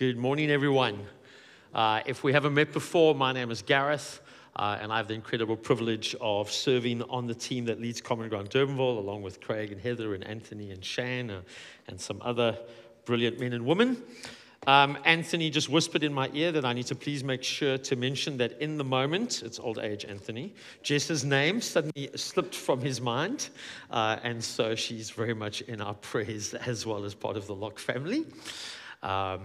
Good morning, everyone. Uh, if we haven't met before, my name is Gareth, uh, and I have the incredible privilege of serving on the team that leads Common Ground Durbanville, along with Craig and Heather and Anthony and Shan uh, and some other brilliant men and women. Um, Anthony just whispered in my ear that I need to please make sure to mention that in the moment, it's old age Anthony, Jess's name suddenly slipped from his mind. Uh, and so she's very much in our prayers as well as part of the Lock family. Um,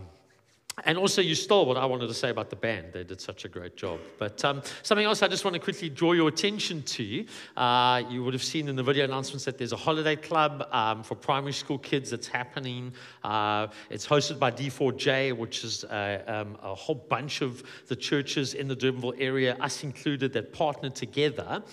and also, you stole what I wanted to say about the band. They did such a great job. But um, something else I just want to quickly draw your attention to. Uh, you would have seen in the video announcements that there's a holiday club um, for primary school kids that's happening. Uh, it's hosted by D4J, which is uh, um, a whole bunch of the churches in the Durbanville area, us included, that partner together.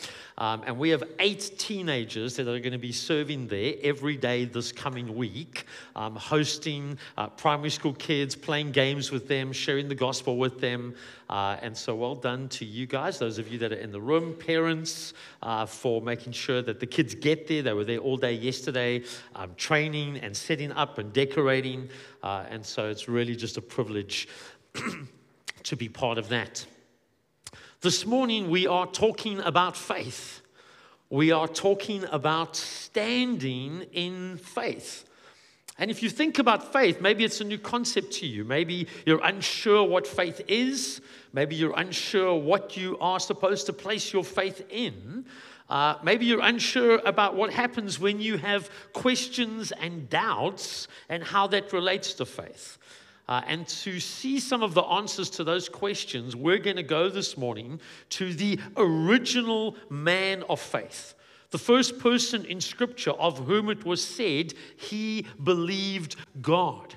Um, and we have eight teenagers that are going to be serving there every day this coming week, um, hosting uh, primary school kids, playing games with them, sharing the gospel with them. Uh, and so, well done to you guys, those of you that are in the room, parents, uh, for making sure that the kids get there. They were there all day yesterday, um, training and setting up and decorating. Uh, and so, it's really just a privilege to be part of that. This morning, we are talking about faith. We are talking about standing in faith. And if you think about faith, maybe it's a new concept to you. Maybe you're unsure what faith is. Maybe you're unsure what you are supposed to place your faith in. Uh, maybe you're unsure about what happens when you have questions and doubts and how that relates to faith. Uh, and to see some of the answers to those questions, we're going to go this morning to the original man of faith. The first person in Scripture of whom it was said he believed God.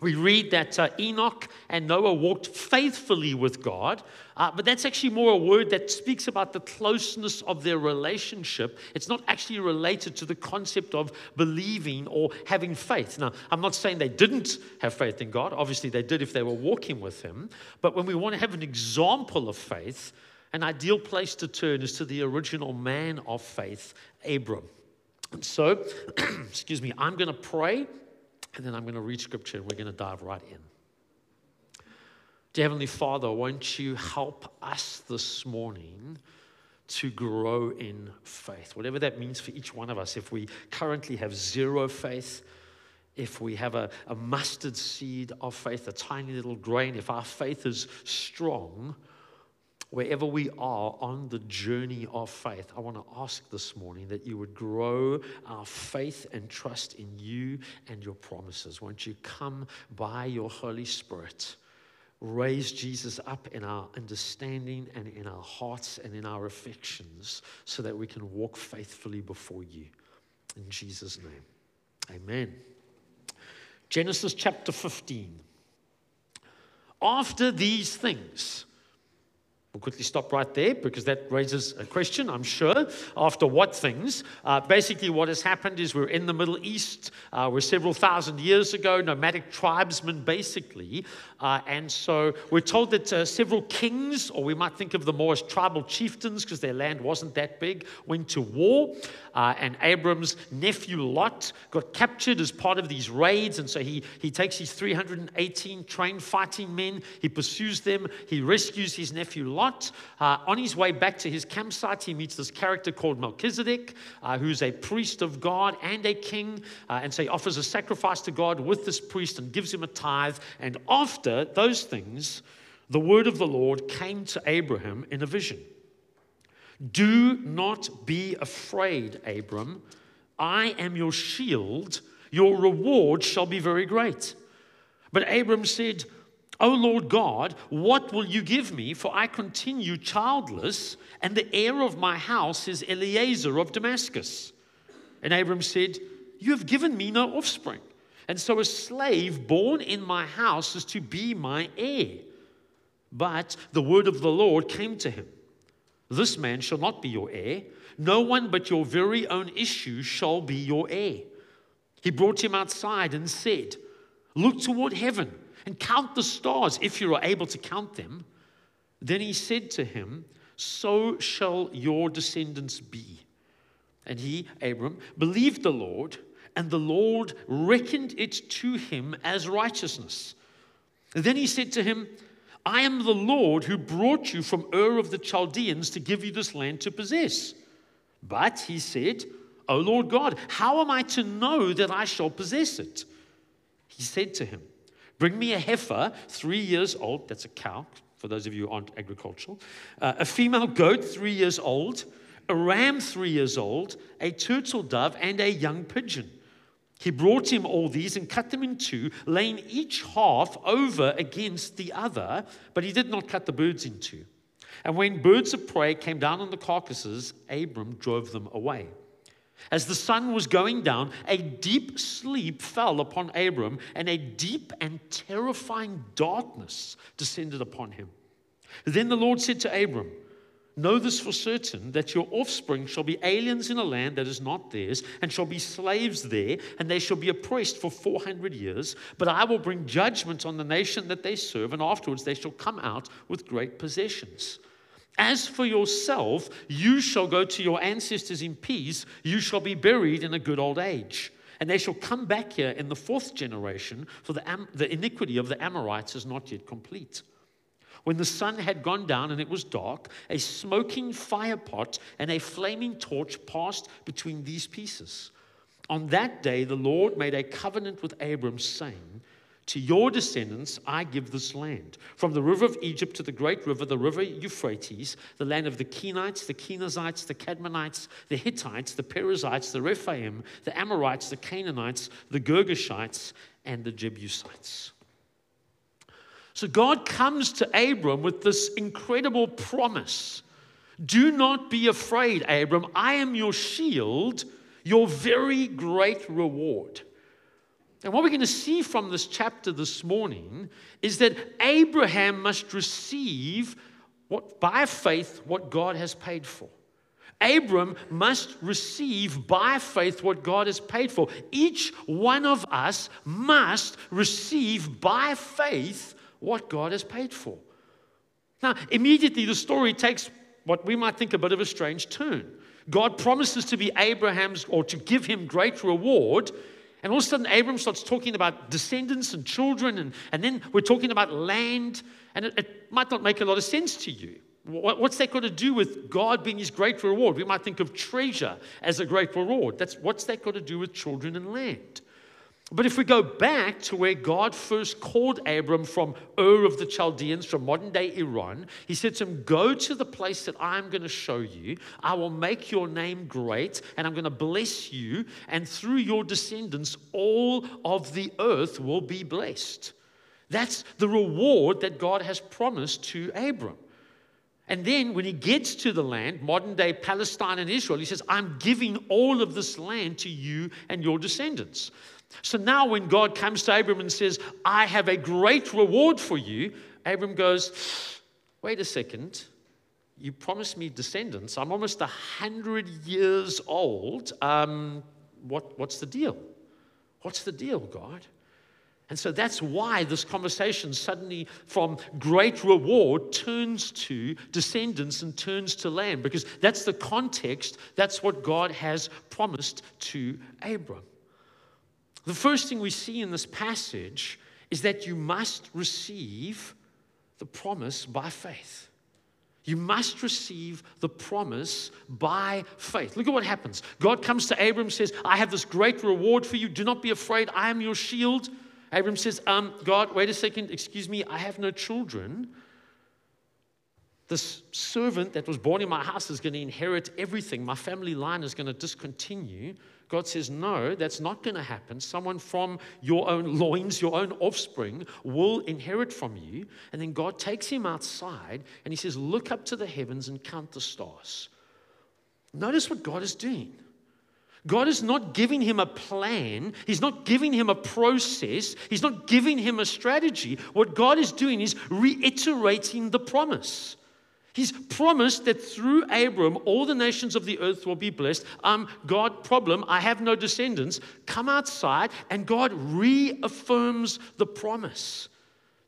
We read that uh, Enoch and Noah walked faithfully with God, uh, but that's actually more a word that speaks about the closeness of their relationship. It's not actually related to the concept of believing or having faith. Now, I'm not saying they didn't have faith in God. Obviously, they did if they were walking with Him. But when we want to have an example of faith, an ideal place to turn is to the original man of faith, Abram. And so, excuse me, I'm going to pray and then I'm going to read scripture and we're going to dive right in. Dear Heavenly Father, won't you help us this morning to grow in faith? Whatever that means for each one of us. If we currently have zero faith, if we have a, a mustard seed of faith, a tiny little grain, if our faith is strong, wherever we are on the journey of faith, I want to ask this morning that you would grow our faith and trust in you and your promises. Won't you come by your Holy Spirit? Raise Jesus up in our understanding and in our hearts and in our affections so that we can walk faithfully before you. In Jesus' name, amen. Genesis chapter 15. After these things, We'll quickly stop right there because that raises a question, I'm sure. After what things? Uh, basically, what has happened is we're in the Middle East. Uh, we're several thousand years ago, nomadic tribesmen, basically. Uh, and so we're told that uh, several kings, or we might think of them more as tribal chieftains because their land wasn't that big, went to war. Uh, and Abram's nephew Lot got captured as part of these raids. And so he, he takes his 318 trained fighting men, he pursues them, he rescues his nephew Lot. Lot. Uh, on his way back to his campsite, he meets this character called Melchizedek, uh, who's a priest of God and a king. Uh, and so he offers a sacrifice to God with this priest and gives him a tithe. And after those things, the word of the Lord came to Abraham in a vision. Do not be afraid, Abram. I am your shield. Your reward shall be very great. But Abram said, O Lord God, what will you give me? For I continue childless, and the heir of my house is Eliezer of Damascus. And Abram said, You have given me no offspring, and so a slave born in my house is to be my heir. But the word of the Lord came to him This man shall not be your heir, no one but your very own issue shall be your heir. He brought him outside and said, Look toward heaven and count the stars if you are able to count them. Then he said to him, So shall your descendants be. And he, Abram, believed the Lord, and the Lord reckoned it to him as righteousness. And then he said to him, I am the Lord who brought you from Ur of the Chaldeans to give you this land to possess. But he said, O Lord God, how am I to know that I shall possess it? He said to him, Bring me a heifer, three years old, that's a cow, for those of you who aren't agricultural, uh, a female goat, three years old, a ram, three years old, a turtle dove, and a young pigeon. He brought him all these and cut them in two, laying each half over against the other, but he did not cut the birds in two. And when birds of prey came down on the carcasses, Abram drove them away. As the sun was going down, a deep sleep fell upon Abram, and a deep and terrifying darkness descended upon him. Then the Lord said to Abram, Know this for certain that your offspring shall be aliens in a land that is not theirs, and shall be slaves there, and they shall be oppressed for 400 years. But I will bring judgment on the nation that they serve, and afterwards they shall come out with great possessions. As for yourself, you shall go to your ancestors in peace, you shall be buried in a good old age. And they shall come back here in the fourth generation, for the, Am- the iniquity of the Amorites is not yet complete. When the sun had gone down and it was dark, a smoking firepot and a flaming torch passed between these pieces. On that day, the Lord made a covenant with Abram, saying, To your descendants I give this land, from the river of Egypt to the great river, the river Euphrates, the land of the Kenites, the Kenizzites, the Cadmonites, the Hittites, the Perizzites, the Rephaim, the Amorites, the Canaanites, the Girgashites, and the Jebusites. So God comes to Abram with this incredible promise Do not be afraid, Abram. I am your shield, your very great reward. And what we're going to see from this chapter this morning is that Abraham must receive what, by faith what God has paid for. Abram must receive by faith what God has paid for. Each one of us must receive by faith what God has paid for. Now, immediately the story takes what we might think a bit of a strange turn. God promises to be Abraham's or to give him great reward. And all of a sudden, Abram starts talking about descendants and children, and, and then we're talking about land, and it, it might not make a lot of sense to you. What, what's that got to do with God being his great reward? We might think of treasure as a great reward. That's, what's that got to do with children and land? But if we go back to where God first called Abram from Ur of the Chaldeans, from modern day Iran, he said to him, Go to the place that I'm going to show you. I will make your name great, and I'm going to bless you, and through your descendants, all of the earth will be blessed. That's the reward that God has promised to Abram. And then when he gets to the land, modern day Palestine and Israel, he says, I'm giving all of this land to you and your descendants. So now, when God comes to Abram and says, I have a great reward for you, Abram goes, Wait a second. You promised me descendants. I'm almost a hundred years old. Um, what, what's the deal? What's the deal, God? And so that's why this conversation suddenly from great reward turns to descendants and turns to land, because that's the context, that's what God has promised to Abram. The first thing we see in this passage is that you must receive the promise by faith. You must receive the promise by faith. Look at what happens. God comes to Abram says, I have this great reward for you. Do not be afraid. I am your shield. Abram says, um, God, wait a second. Excuse me. I have no children. This servant that was born in my house is going to inherit everything. My family line is going to discontinue. God says, No, that's not going to happen. Someone from your own loins, your own offspring, will inherit from you. And then God takes him outside and he says, Look up to the heavens and count the stars. Notice what God is doing. God is not giving him a plan. He's not giving him a process. He's not giving him a strategy. What God is doing is reiterating the promise. He's promised that through Abram, all the nations of the earth will be blessed. Um, God, problem, I have no descendants. Come outside, and God reaffirms the promise.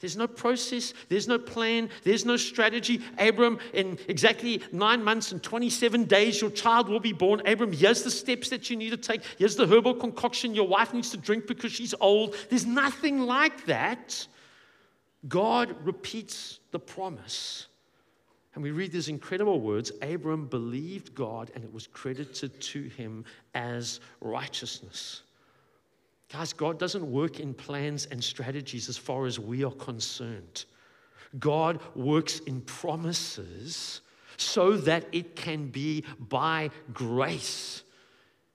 There's no process, there's no plan, there's no strategy. Abram, in exactly nine months and 27 days, your child will be born. Abram, here's the steps that you need to take. Here's the herbal concoction your wife needs to drink because she's old. There's nothing like that. God repeats the promise. And we read these incredible words Abram believed God, and it was credited to him as righteousness. Guys, God doesn't work in plans and strategies as far as we are concerned. God works in promises so that it can be by grace,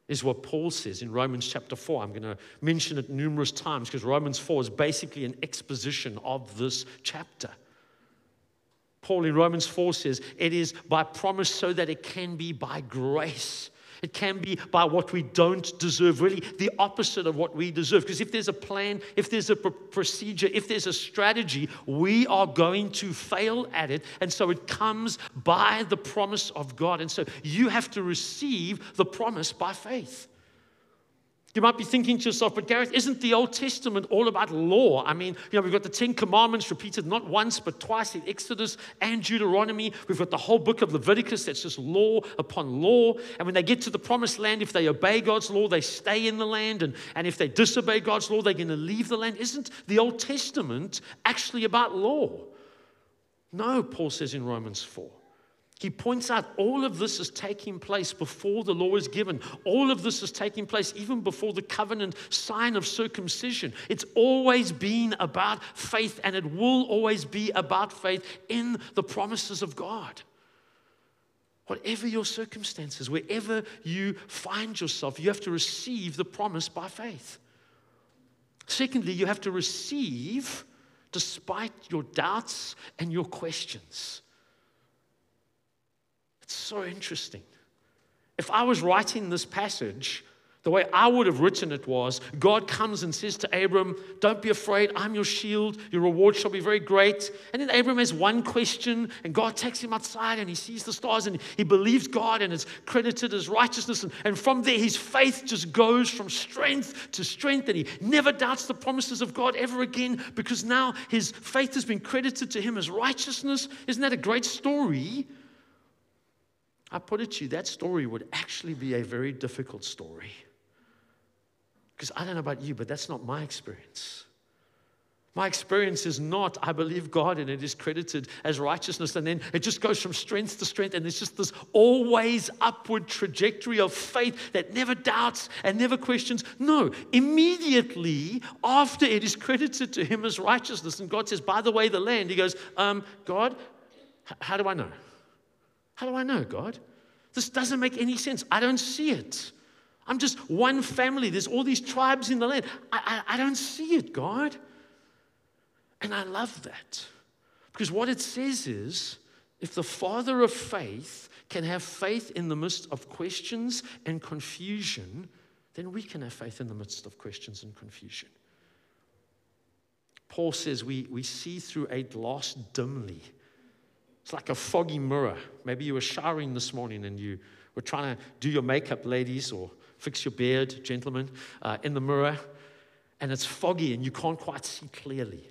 is what Paul says in Romans chapter 4. I'm going to mention it numerous times because Romans 4 is basically an exposition of this chapter. Paul in Romans 4 says, It is by promise so that it can be by grace. It can be by what we don't deserve, really the opposite of what we deserve. Because if there's a plan, if there's a procedure, if there's a strategy, we are going to fail at it. And so it comes by the promise of God. And so you have to receive the promise by faith. You might be thinking to yourself, but Gareth, isn't the Old Testament all about law? I mean, you know, we've got the Ten Commandments repeated not once, but twice in Exodus and Deuteronomy. We've got the whole book of Leviticus that's just law upon law. And when they get to the promised land, if they obey God's law, they stay in the land. And, and if they disobey God's law, they're going to leave the land. Isn't the Old Testament actually about law? No, Paul says in Romans 4. He points out all of this is taking place before the law is given. All of this is taking place even before the covenant sign of circumcision. It's always been about faith, and it will always be about faith in the promises of God. Whatever your circumstances, wherever you find yourself, you have to receive the promise by faith. Secondly, you have to receive despite your doubts and your questions. It's so interesting. If I was writing this passage, the way I would have written it was God comes and says to Abram, Don't be afraid, I'm your shield, your reward shall be very great. And then Abram has one question, and God takes him outside and he sees the stars and he believes God and it's credited as righteousness. And, and from there, his faith just goes from strength to strength, and he never doubts the promises of God ever again because now his faith has been credited to him as righteousness. Isn't that a great story? I put it to you, that story would actually be a very difficult story. Because I don't know about you, but that's not my experience. My experience is not, I believe God and it is credited as righteousness. And then it just goes from strength to strength. And it's just this always upward trajectory of faith that never doubts and never questions. No, immediately after it is credited to him as righteousness, and God says, by the way, the land, he goes, um, God, how do I know? How do I know, God? This doesn't make any sense. I don't see it. I'm just one family. There's all these tribes in the land. I, I, I don't see it, God. And I love that. Because what it says is if the father of faith can have faith in the midst of questions and confusion, then we can have faith in the midst of questions and confusion. Paul says we, we see through a glass dimly it's like a foggy mirror. Maybe you were showering this morning and you were trying to do your makeup, ladies, or fix your beard, gentlemen, uh, in the mirror, and it's foggy and you can't quite see clearly.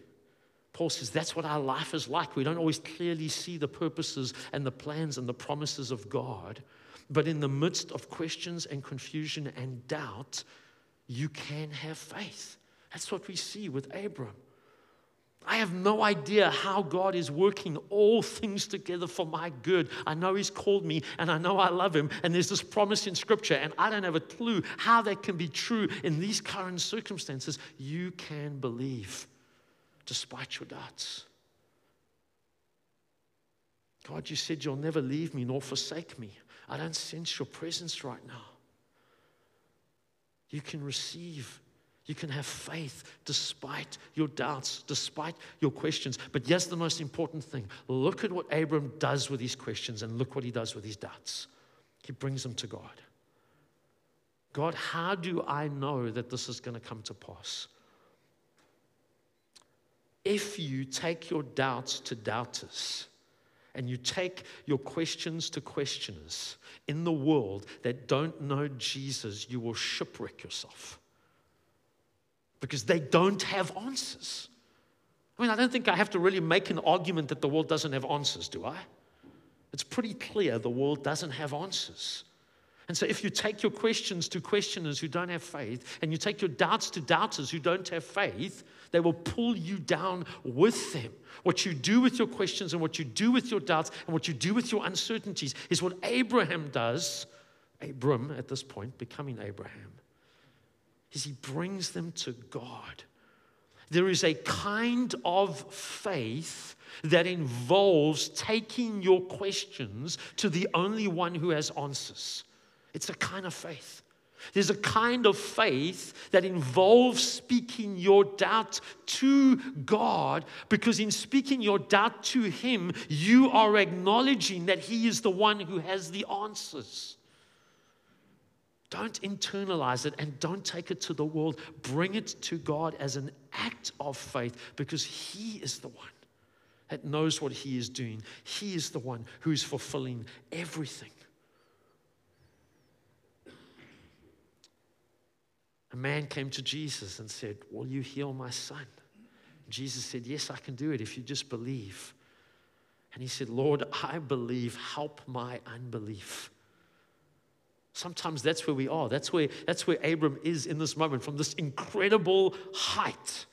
Paul says that's what our life is like. We don't always clearly see the purposes and the plans and the promises of God. But in the midst of questions and confusion and doubt, you can have faith. That's what we see with Abram. I have no idea how God is working all things together for my good. I know He's called me and I know I love Him. And there's this promise in Scripture, and I don't have a clue how that can be true in these current circumstances. You can believe despite your doubts. God, you said you'll never leave me nor forsake me. I don't sense your presence right now. You can receive you can have faith despite your doubts, despite your questions. But yes, the most important thing look at what Abram does with his questions and look what he does with his doubts. He brings them to God. God, how do I know that this is going to come to pass? If you take your doubts to doubters, and you take your questions to questioners in the world that don't know Jesus, you will shipwreck yourself because they don't have answers. I mean, I don't think I have to really make an argument that the world doesn't have answers, do I? It's pretty clear the world doesn't have answers. And so, if you take your questions to questioners who don't have faith, and you take your doubts to doubters who don't have faith, they will pull you down with them. What you do with your questions and what you do with your doubts and what you do with your uncertainties is what Abraham does, Abram at this point, becoming Abraham, is he brings them to God. There is a kind of faith that involves taking your questions to the only one who has answers. It's a kind of faith. There's a kind of faith that involves speaking your doubt to God because, in speaking your doubt to Him, you are acknowledging that He is the one who has the answers. Don't internalize it and don't take it to the world. Bring it to God as an act of faith because He is the one that knows what He is doing. He is the one who is fulfilling everything. A man came to Jesus and said, Will you heal my son? Jesus said, Yes, I can do it if you just believe. And he said, Lord, I believe, help my unbelief. Sometimes that's where we are. That's where, that's where Abram is in this moment, from this incredible height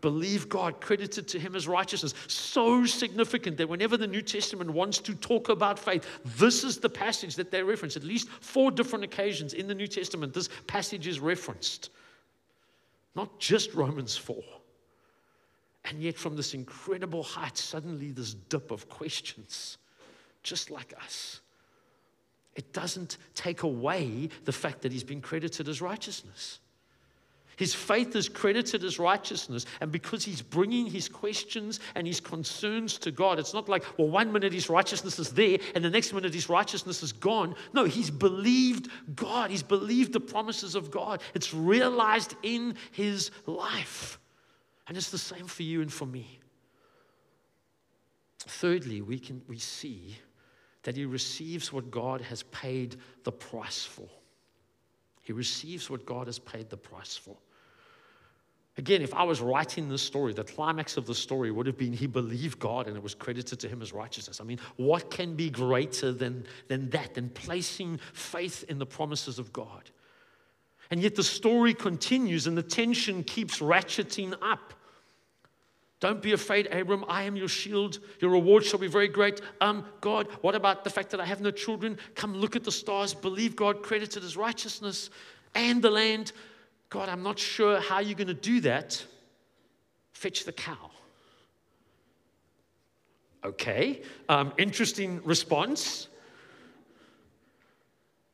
believe God, credited to him as righteousness. So significant that whenever the New Testament wants to talk about faith, this is the passage that they reference. At least four different occasions in the New Testament, this passage is referenced. Not just Romans 4. And yet, from this incredible height, suddenly this dip of questions, just like us. It doesn't take away the fact that he's been credited as righteousness. His faith is credited as righteousness. And because he's bringing his questions and his concerns to God, it's not like, well, one minute his righteousness is there and the next minute his righteousness is gone. No, he's believed God. He's believed the promises of God. It's realized in his life. And it's the same for you and for me. Thirdly, we, can, we see that he receives what God has paid the price for. He receives what God has paid the price for. Again, if I was writing this story, the climax of the story would have been he believed God and it was credited to him as righteousness. I mean, what can be greater than, than that, than placing faith in the promises of God? And yet the story continues and the tension keeps ratcheting up. Don't be afraid, Abram. I am your shield. Your reward shall be very great. Um, God, what about the fact that I have no children? Come look at the stars. Believe God, credited as righteousness and the land. God, I'm not sure how you're going to do that. Fetch the cow. Okay, um, interesting response.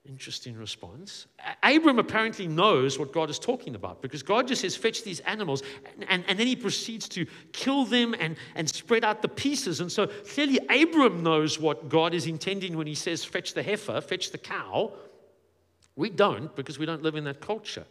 Interesting response. Abram apparently knows what God is talking about because God just says, fetch these animals, and, and, and, then he proceeds to kill them and, and spread out the pieces. And so clearly, Abram knows what God is intending when he says, fetch the heifer, fetch the cow. We don't because we don't live in that culture.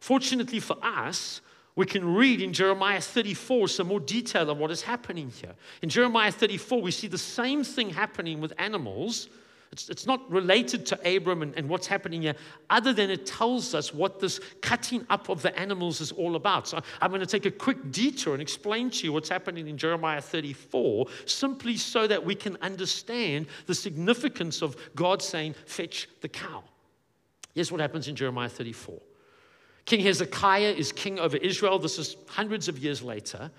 Fortunately for us, we can read in Jeremiah 34 some more detail of what is happening here. In Jeremiah 34, we see the same thing happening with animals. It's, it's not related to Abram and, and what's happening here, other than it tells us what this cutting up of the animals is all about. So I'm going to take a quick detour and explain to you what's happening in Jeremiah 34, simply so that we can understand the significance of God saying, Fetch the cow. Here's what happens in Jeremiah 34. King Hezekiah is king over Israel. This is hundreds of years later.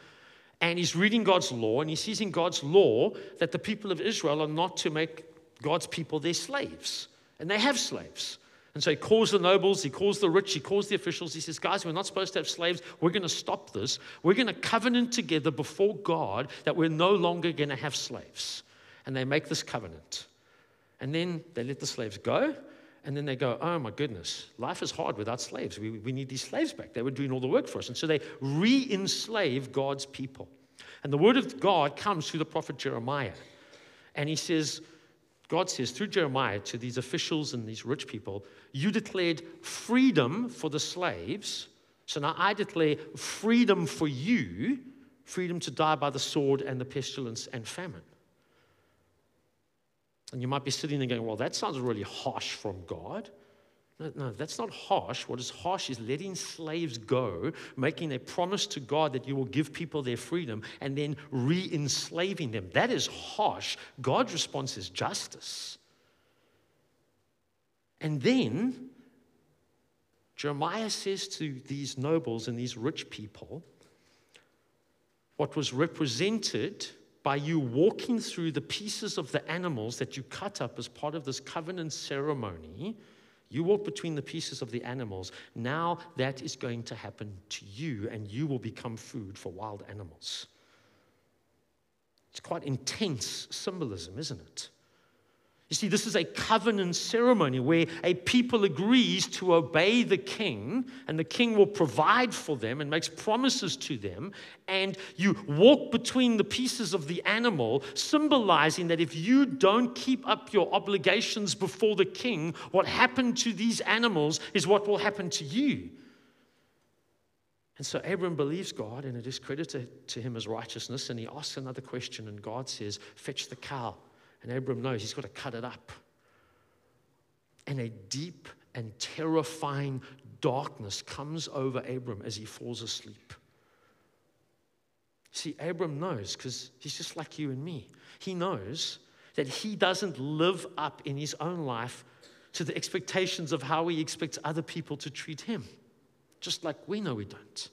And he's reading God's law, and he sees in God's law that the people of Israel are not to make God's people, they're slaves. And they have slaves. And so he calls the nobles, he calls the rich, he calls the officials. He says, Guys, we're not supposed to have slaves. We're going to stop this. We're going to covenant together before God that we're no longer going to have slaves. And they make this covenant. And then they let the slaves go. And then they go, oh my goodness, life is hard without slaves. We, we need these slaves back. They were doing all the work for us. And so they re enslave God's people. And the word of God comes through the prophet Jeremiah. And he says, God says through Jeremiah to these officials and these rich people, You declared freedom for the slaves. So now I declare freedom for you, freedom to die by the sword and the pestilence and famine. And you might be sitting there going, well, that sounds really harsh from God. No, no, that's not harsh. What is harsh is letting slaves go, making a promise to God that you will give people their freedom, and then re enslaving them. That is harsh. God's response is justice. And then Jeremiah says to these nobles and these rich people, what was represented by you walking through the pieces of the animals that you cut up as part of this covenant ceremony, you walk between the pieces of the animals. Now that is going to happen to you, and you will become food for wild animals. It's quite intense symbolism, isn't it? You see, this is a covenant ceremony where a people agrees to obey the king, and the king will provide for them and makes promises to them. And you walk between the pieces of the animal, symbolizing that if you don't keep up your obligations before the king, what happened to these animals is what will happen to you. And so Abram believes God, and it is credited to him as righteousness. And he asks another question, and God says, Fetch the cow. And Abram knows he's got to cut it up. And a deep and terrifying darkness comes over Abram as he falls asleep. See, Abram knows because he's just like you and me. He knows that he doesn't live up in his own life to the expectations of how he expects other people to treat him, just like we know we don't.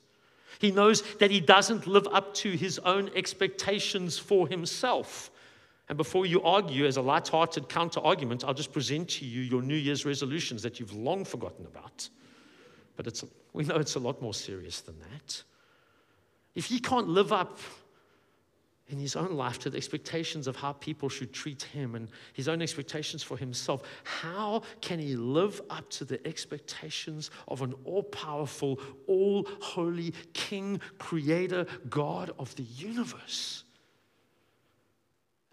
He knows that he doesn't live up to his own expectations for himself. And before you argue as a light-hearted counter argument, I'll just present to you your New Year's resolutions that you've long forgotten about. But it's, we know it's a lot more serious than that. If he can't live up in his own life to the expectations of how people should treat him and his own expectations for himself, how can he live up to the expectations of an all powerful, all holy King, Creator, God of the universe?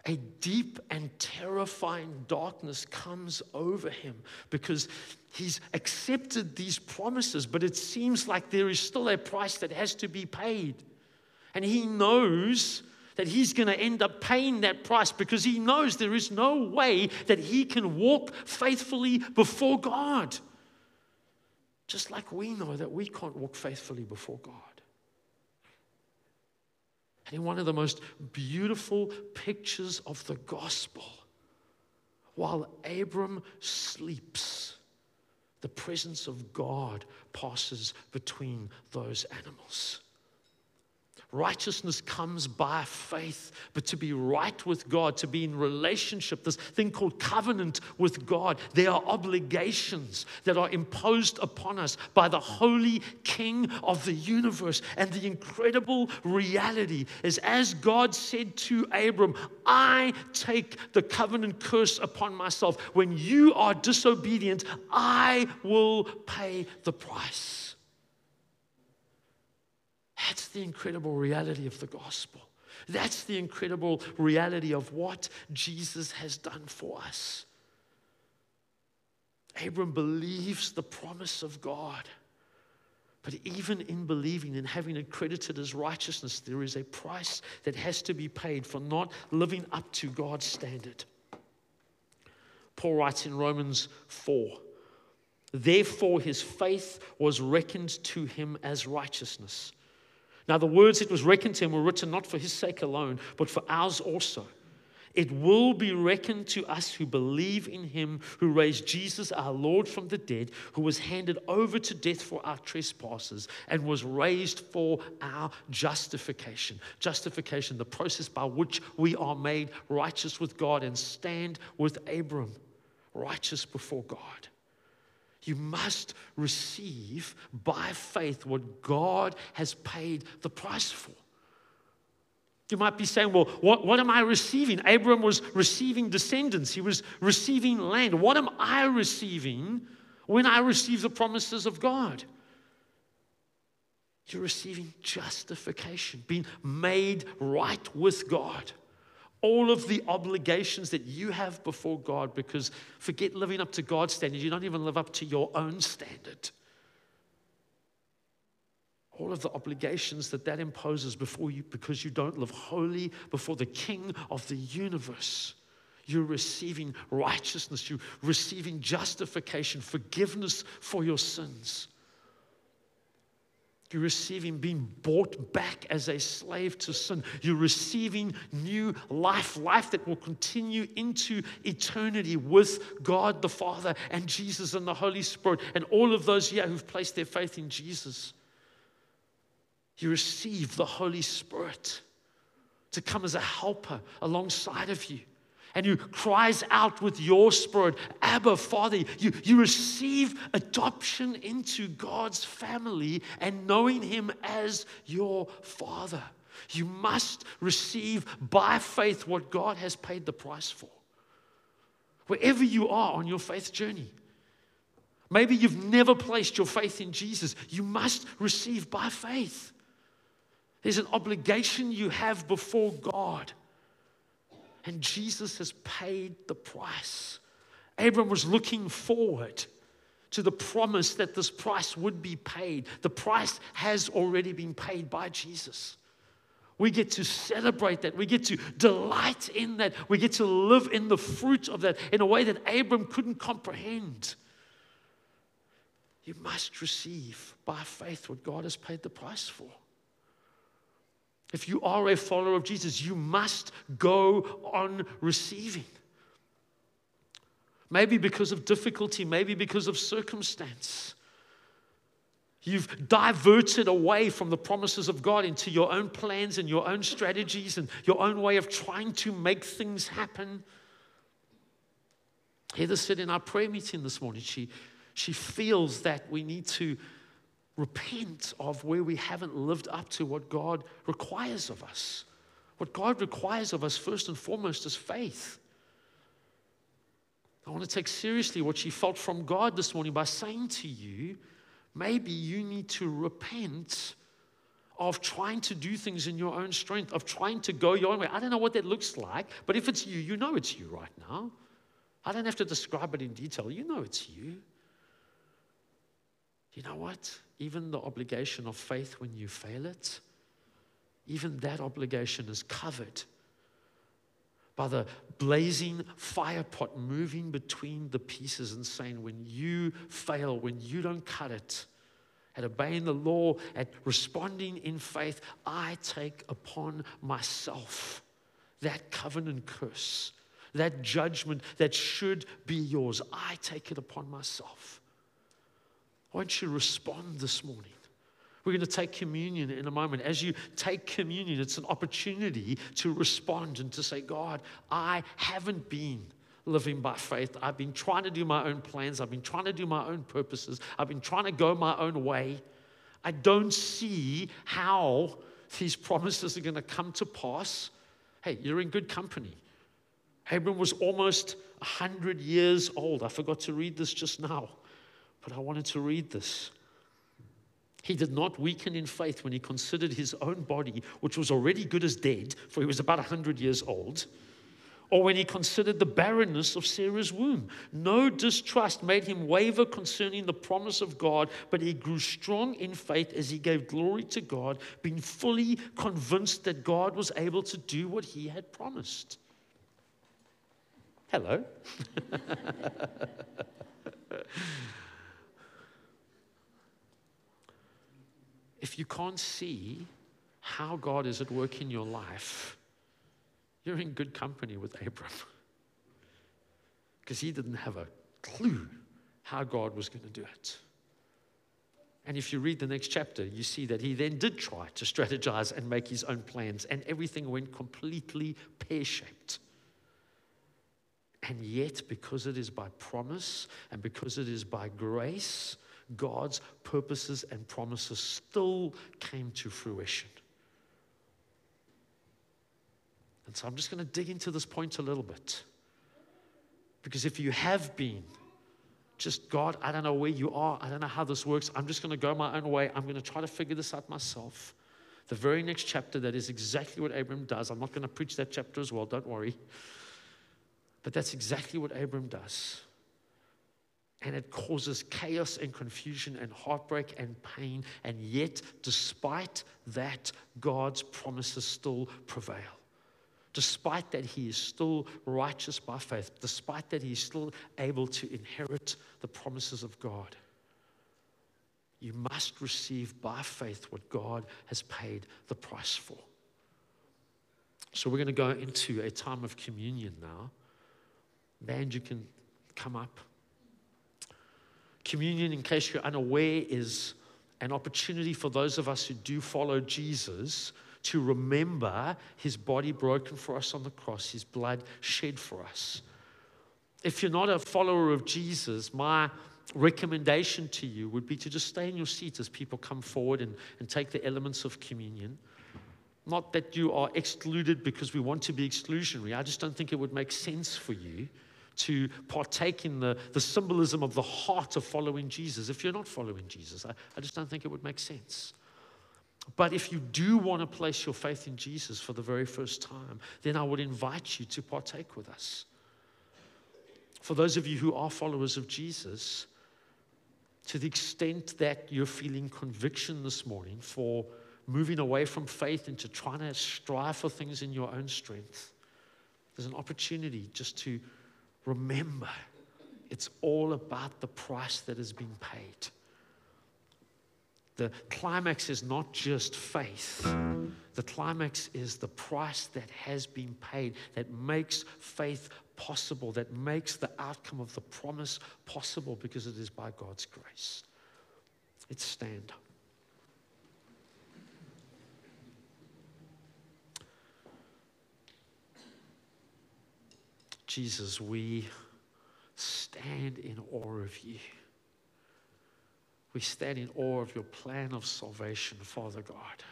A deep and terrifying darkness comes over him because he's accepted these promises, but it seems like there is still a price that has to be paid. And he knows that he's going to end up paying that price because he knows there is no way that he can walk faithfully before God. Just like we know that we can't walk faithfully before God. And in one of the most beautiful pictures of the gospel, while Abram sleeps, the presence of God passes between those animals. Righteousness comes by faith, but to be right with God, to be in relationship, this thing called covenant with God, there are obligations that are imposed upon us by the holy King of the universe. And the incredible reality is, as God said to Abram, I take the covenant curse upon myself. When you are disobedient, I will pay the price. That's the incredible reality of the gospel. That's the incredible reality of what Jesus has done for us. Abram believes the promise of God. But even in believing and having it credited as righteousness, there is a price that has to be paid for not living up to God's standard. Paul writes in Romans 4 Therefore, his faith was reckoned to him as righteousness. Now, the words it was reckoned to him were written not for his sake alone, but for ours also. It will be reckoned to us who believe in him who raised Jesus our Lord from the dead, who was handed over to death for our trespasses and was raised for our justification. Justification, the process by which we are made righteous with God and stand with Abram, righteous before God. You must receive by faith what God has paid the price for. You might be saying, well, what, what am I receiving? Abram was receiving descendants, he was receiving land. What am I receiving when I receive the promises of God? You're receiving justification, being made right with God all of the obligations that you have before God because forget living up to God's standard. You don't even live up to your own standard. All of the obligations that that imposes before you because you don't live holy before the King of the universe. You're receiving righteousness, you're receiving justification, forgiveness for your sins. You're receiving being bought back as a slave to sin. You're receiving new life, life that will continue into eternity with God the Father and Jesus and the Holy Spirit and all of those here who've placed their faith in Jesus. You receive the Holy Spirit to come as a helper alongside of you and you cries out with your spirit, Abba, Father. You, you receive adoption into God's family and knowing Him as your Father. You must receive by faith what God has paid the price for. Wherever you are on your faith journey, maybe you've never placed your faith in Jesus, you must receive by faith. There's an obligation you have before God. And Jesus has paid the price. Abram was looking forward to the promise that this price would be paid. The price has already been paid by Jesus. We get to celebrate that. We get to delight in that. We get to live in the fruit of that in a way that Abram couldn't comprehend. You must receive by faith what God has paid the price for. If you are a follower of Jesus, you must go on receiving. Maybe because of difficulty, maybe because of circumstance. You've diverted away from the promises of God into your own plans and your own strategies and your own way of trying to make things happen. Heather said in our prayer meeting this morning, she, she feels that we need to repent of where we haven't lived up to what God requires of us. What God requires of us, first and foremost, is faith. I want to take seriously what she felt from God this morning by saying to you, maybe you need to repent of trying to do things in your own strength, of trying to go your own way. I don't know what that looks like, but if it's you, you know it's you right now. I don't have to describe it in detail. You know it's you. You know what? even the obligation of faith when you fail it, even that obligation is covered by the blazing fire pot moving between the pieces and saying, when you fail, when you don't cut it, at obeying the law, at responding in faith, I take upon myself that covenant curse, that judgment that should be yours. I take it upon myself. Why don't you respond this morning? We're going to take communion in a moment. As you take communion, it's an opportunity to respond and to say, God, I haven't been living by faith. I've been trying to do my own plans. I've been trying to do my own purposes. I've been trying to go my own way. I don't see how these promises are going to come to pass. Hey, you're in good company. Abram was almost 100 years old. I forgot to read this just now. But I wanted to read this. He did not weaken in faith when he considered his own body, which was already good as dead, for he was about 100 years old, or when he considered the barrenness of Sarah's womb. No distrust made him waver concerning the promise of God, but he grew strong in faith as he gave glory to God, being fully convinced that God was able to do what he had promised. Hello. if you can't see how God is at work in your life, you're in good company with Abram. Because he didn't have a clue how God was going to do it. And if you read the next chapter, you see that he then did try to strategize and make his own plans, and everything went completely pear shaped. And yet, because it is by promise and because it is by grace, God's purposes and promises still came to fruition. And so I'm just going to dig into this point a little bit. Because if you have been just, God, I don't know where you are, I don't know how this works, I'm just going to go my own way, I'm going to try to figure this out myself. The very next chapter, that is exactly what Abram does. I'm not going to preach that chapter as well, don't worry. But that's exactly what Abram does and it causes chaos and confusion and heartbreak and pain. And yet, despite that, God's promises still prevail. Despite that, he is still righteous by faith. Despite that, he is still able to inherit the promises of God. You must receive by faith what God has paid the price for. So we're going to go into a time of communion now. Band, you can come up. Communion, in case you're unaware, is an opportunity for those of us who do follow Jesus to remember his body broken for us on the cross, his blood shed for us. If you're not a follower of Jesus, my recommendation to you would be to just stay in your seat as people come forward and, and take the elements of communion. Not that you are excluded because we want to be exclusionary. I just don't think it would make sense for you to partake in the, the symbolism of the heart of following Jesus if you're not following Jesus. I, I just don't think it would make sense. But if you do want to place your faith in Jesus for the very first time, then I would invite you to partake with us. For those of you who are followers of Jesus, to the extent that you're feeling conviction this morning for moving away from faith into trying to strive for things in your own strength, there's an opportunity just to remember it's all about the price that has been paid. The climax is not just faith. The climax is the price that has been paid that makes faith possible, that makes the outcome of the promise possible because it is by God's grace. Let's stand. Jesus, we stand in awe of you. We stand in awe of your plan of salvation, Father God.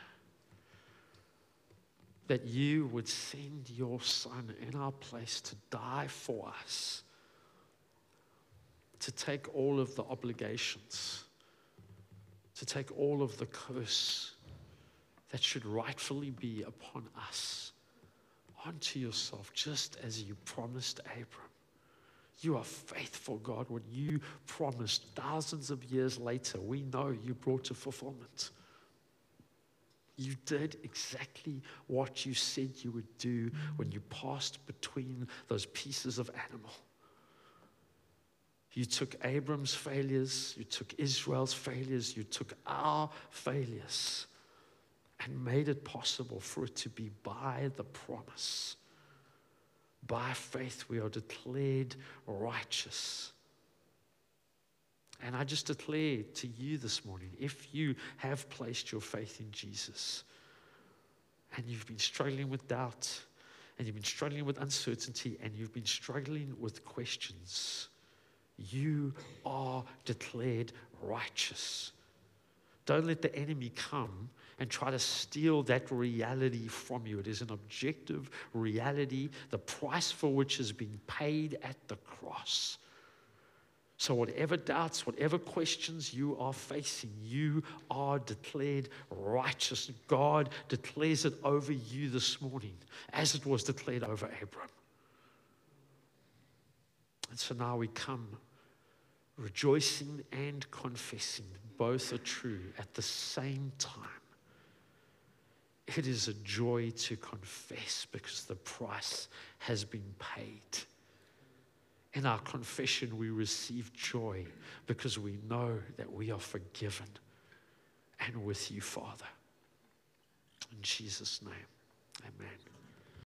That you would send your Son in our place to die for us, to take all of the obligations, to take all of the curse that should rightfully be upon us onto yourself, just as you promised Abram. You are faithful, God. What you promised thousands of years later, we know you brought to fulfillment. You did exactly what you said you would do when you passed between those pieces of animal. You took Abram's failures, you took Israel's failures, you took our failures, and made it possible for it to be by the promise by faith, we are declared righteous. And I just declare to you this morning if you have placed your faith in Jesus and you've been struggling with doubt and you've been struggling with uncertainty and you've been struggling with questions, you are declared righteous. Don't let the enemy come and try to steal that reality from you. It is an objective reality, the price for which has been paid at the cross. So, whatever doubts, whatever questions you are facing, you are declared righteous. God declares it over you this morning, as it was declared over Abram. And so now we come rejoicing and confessing. Both are true at the same time. It is a joy to confess because the price has been paid. In our confession, we receive joy because we know that we are forgiven and with you, Father. In Jesus' name, amen.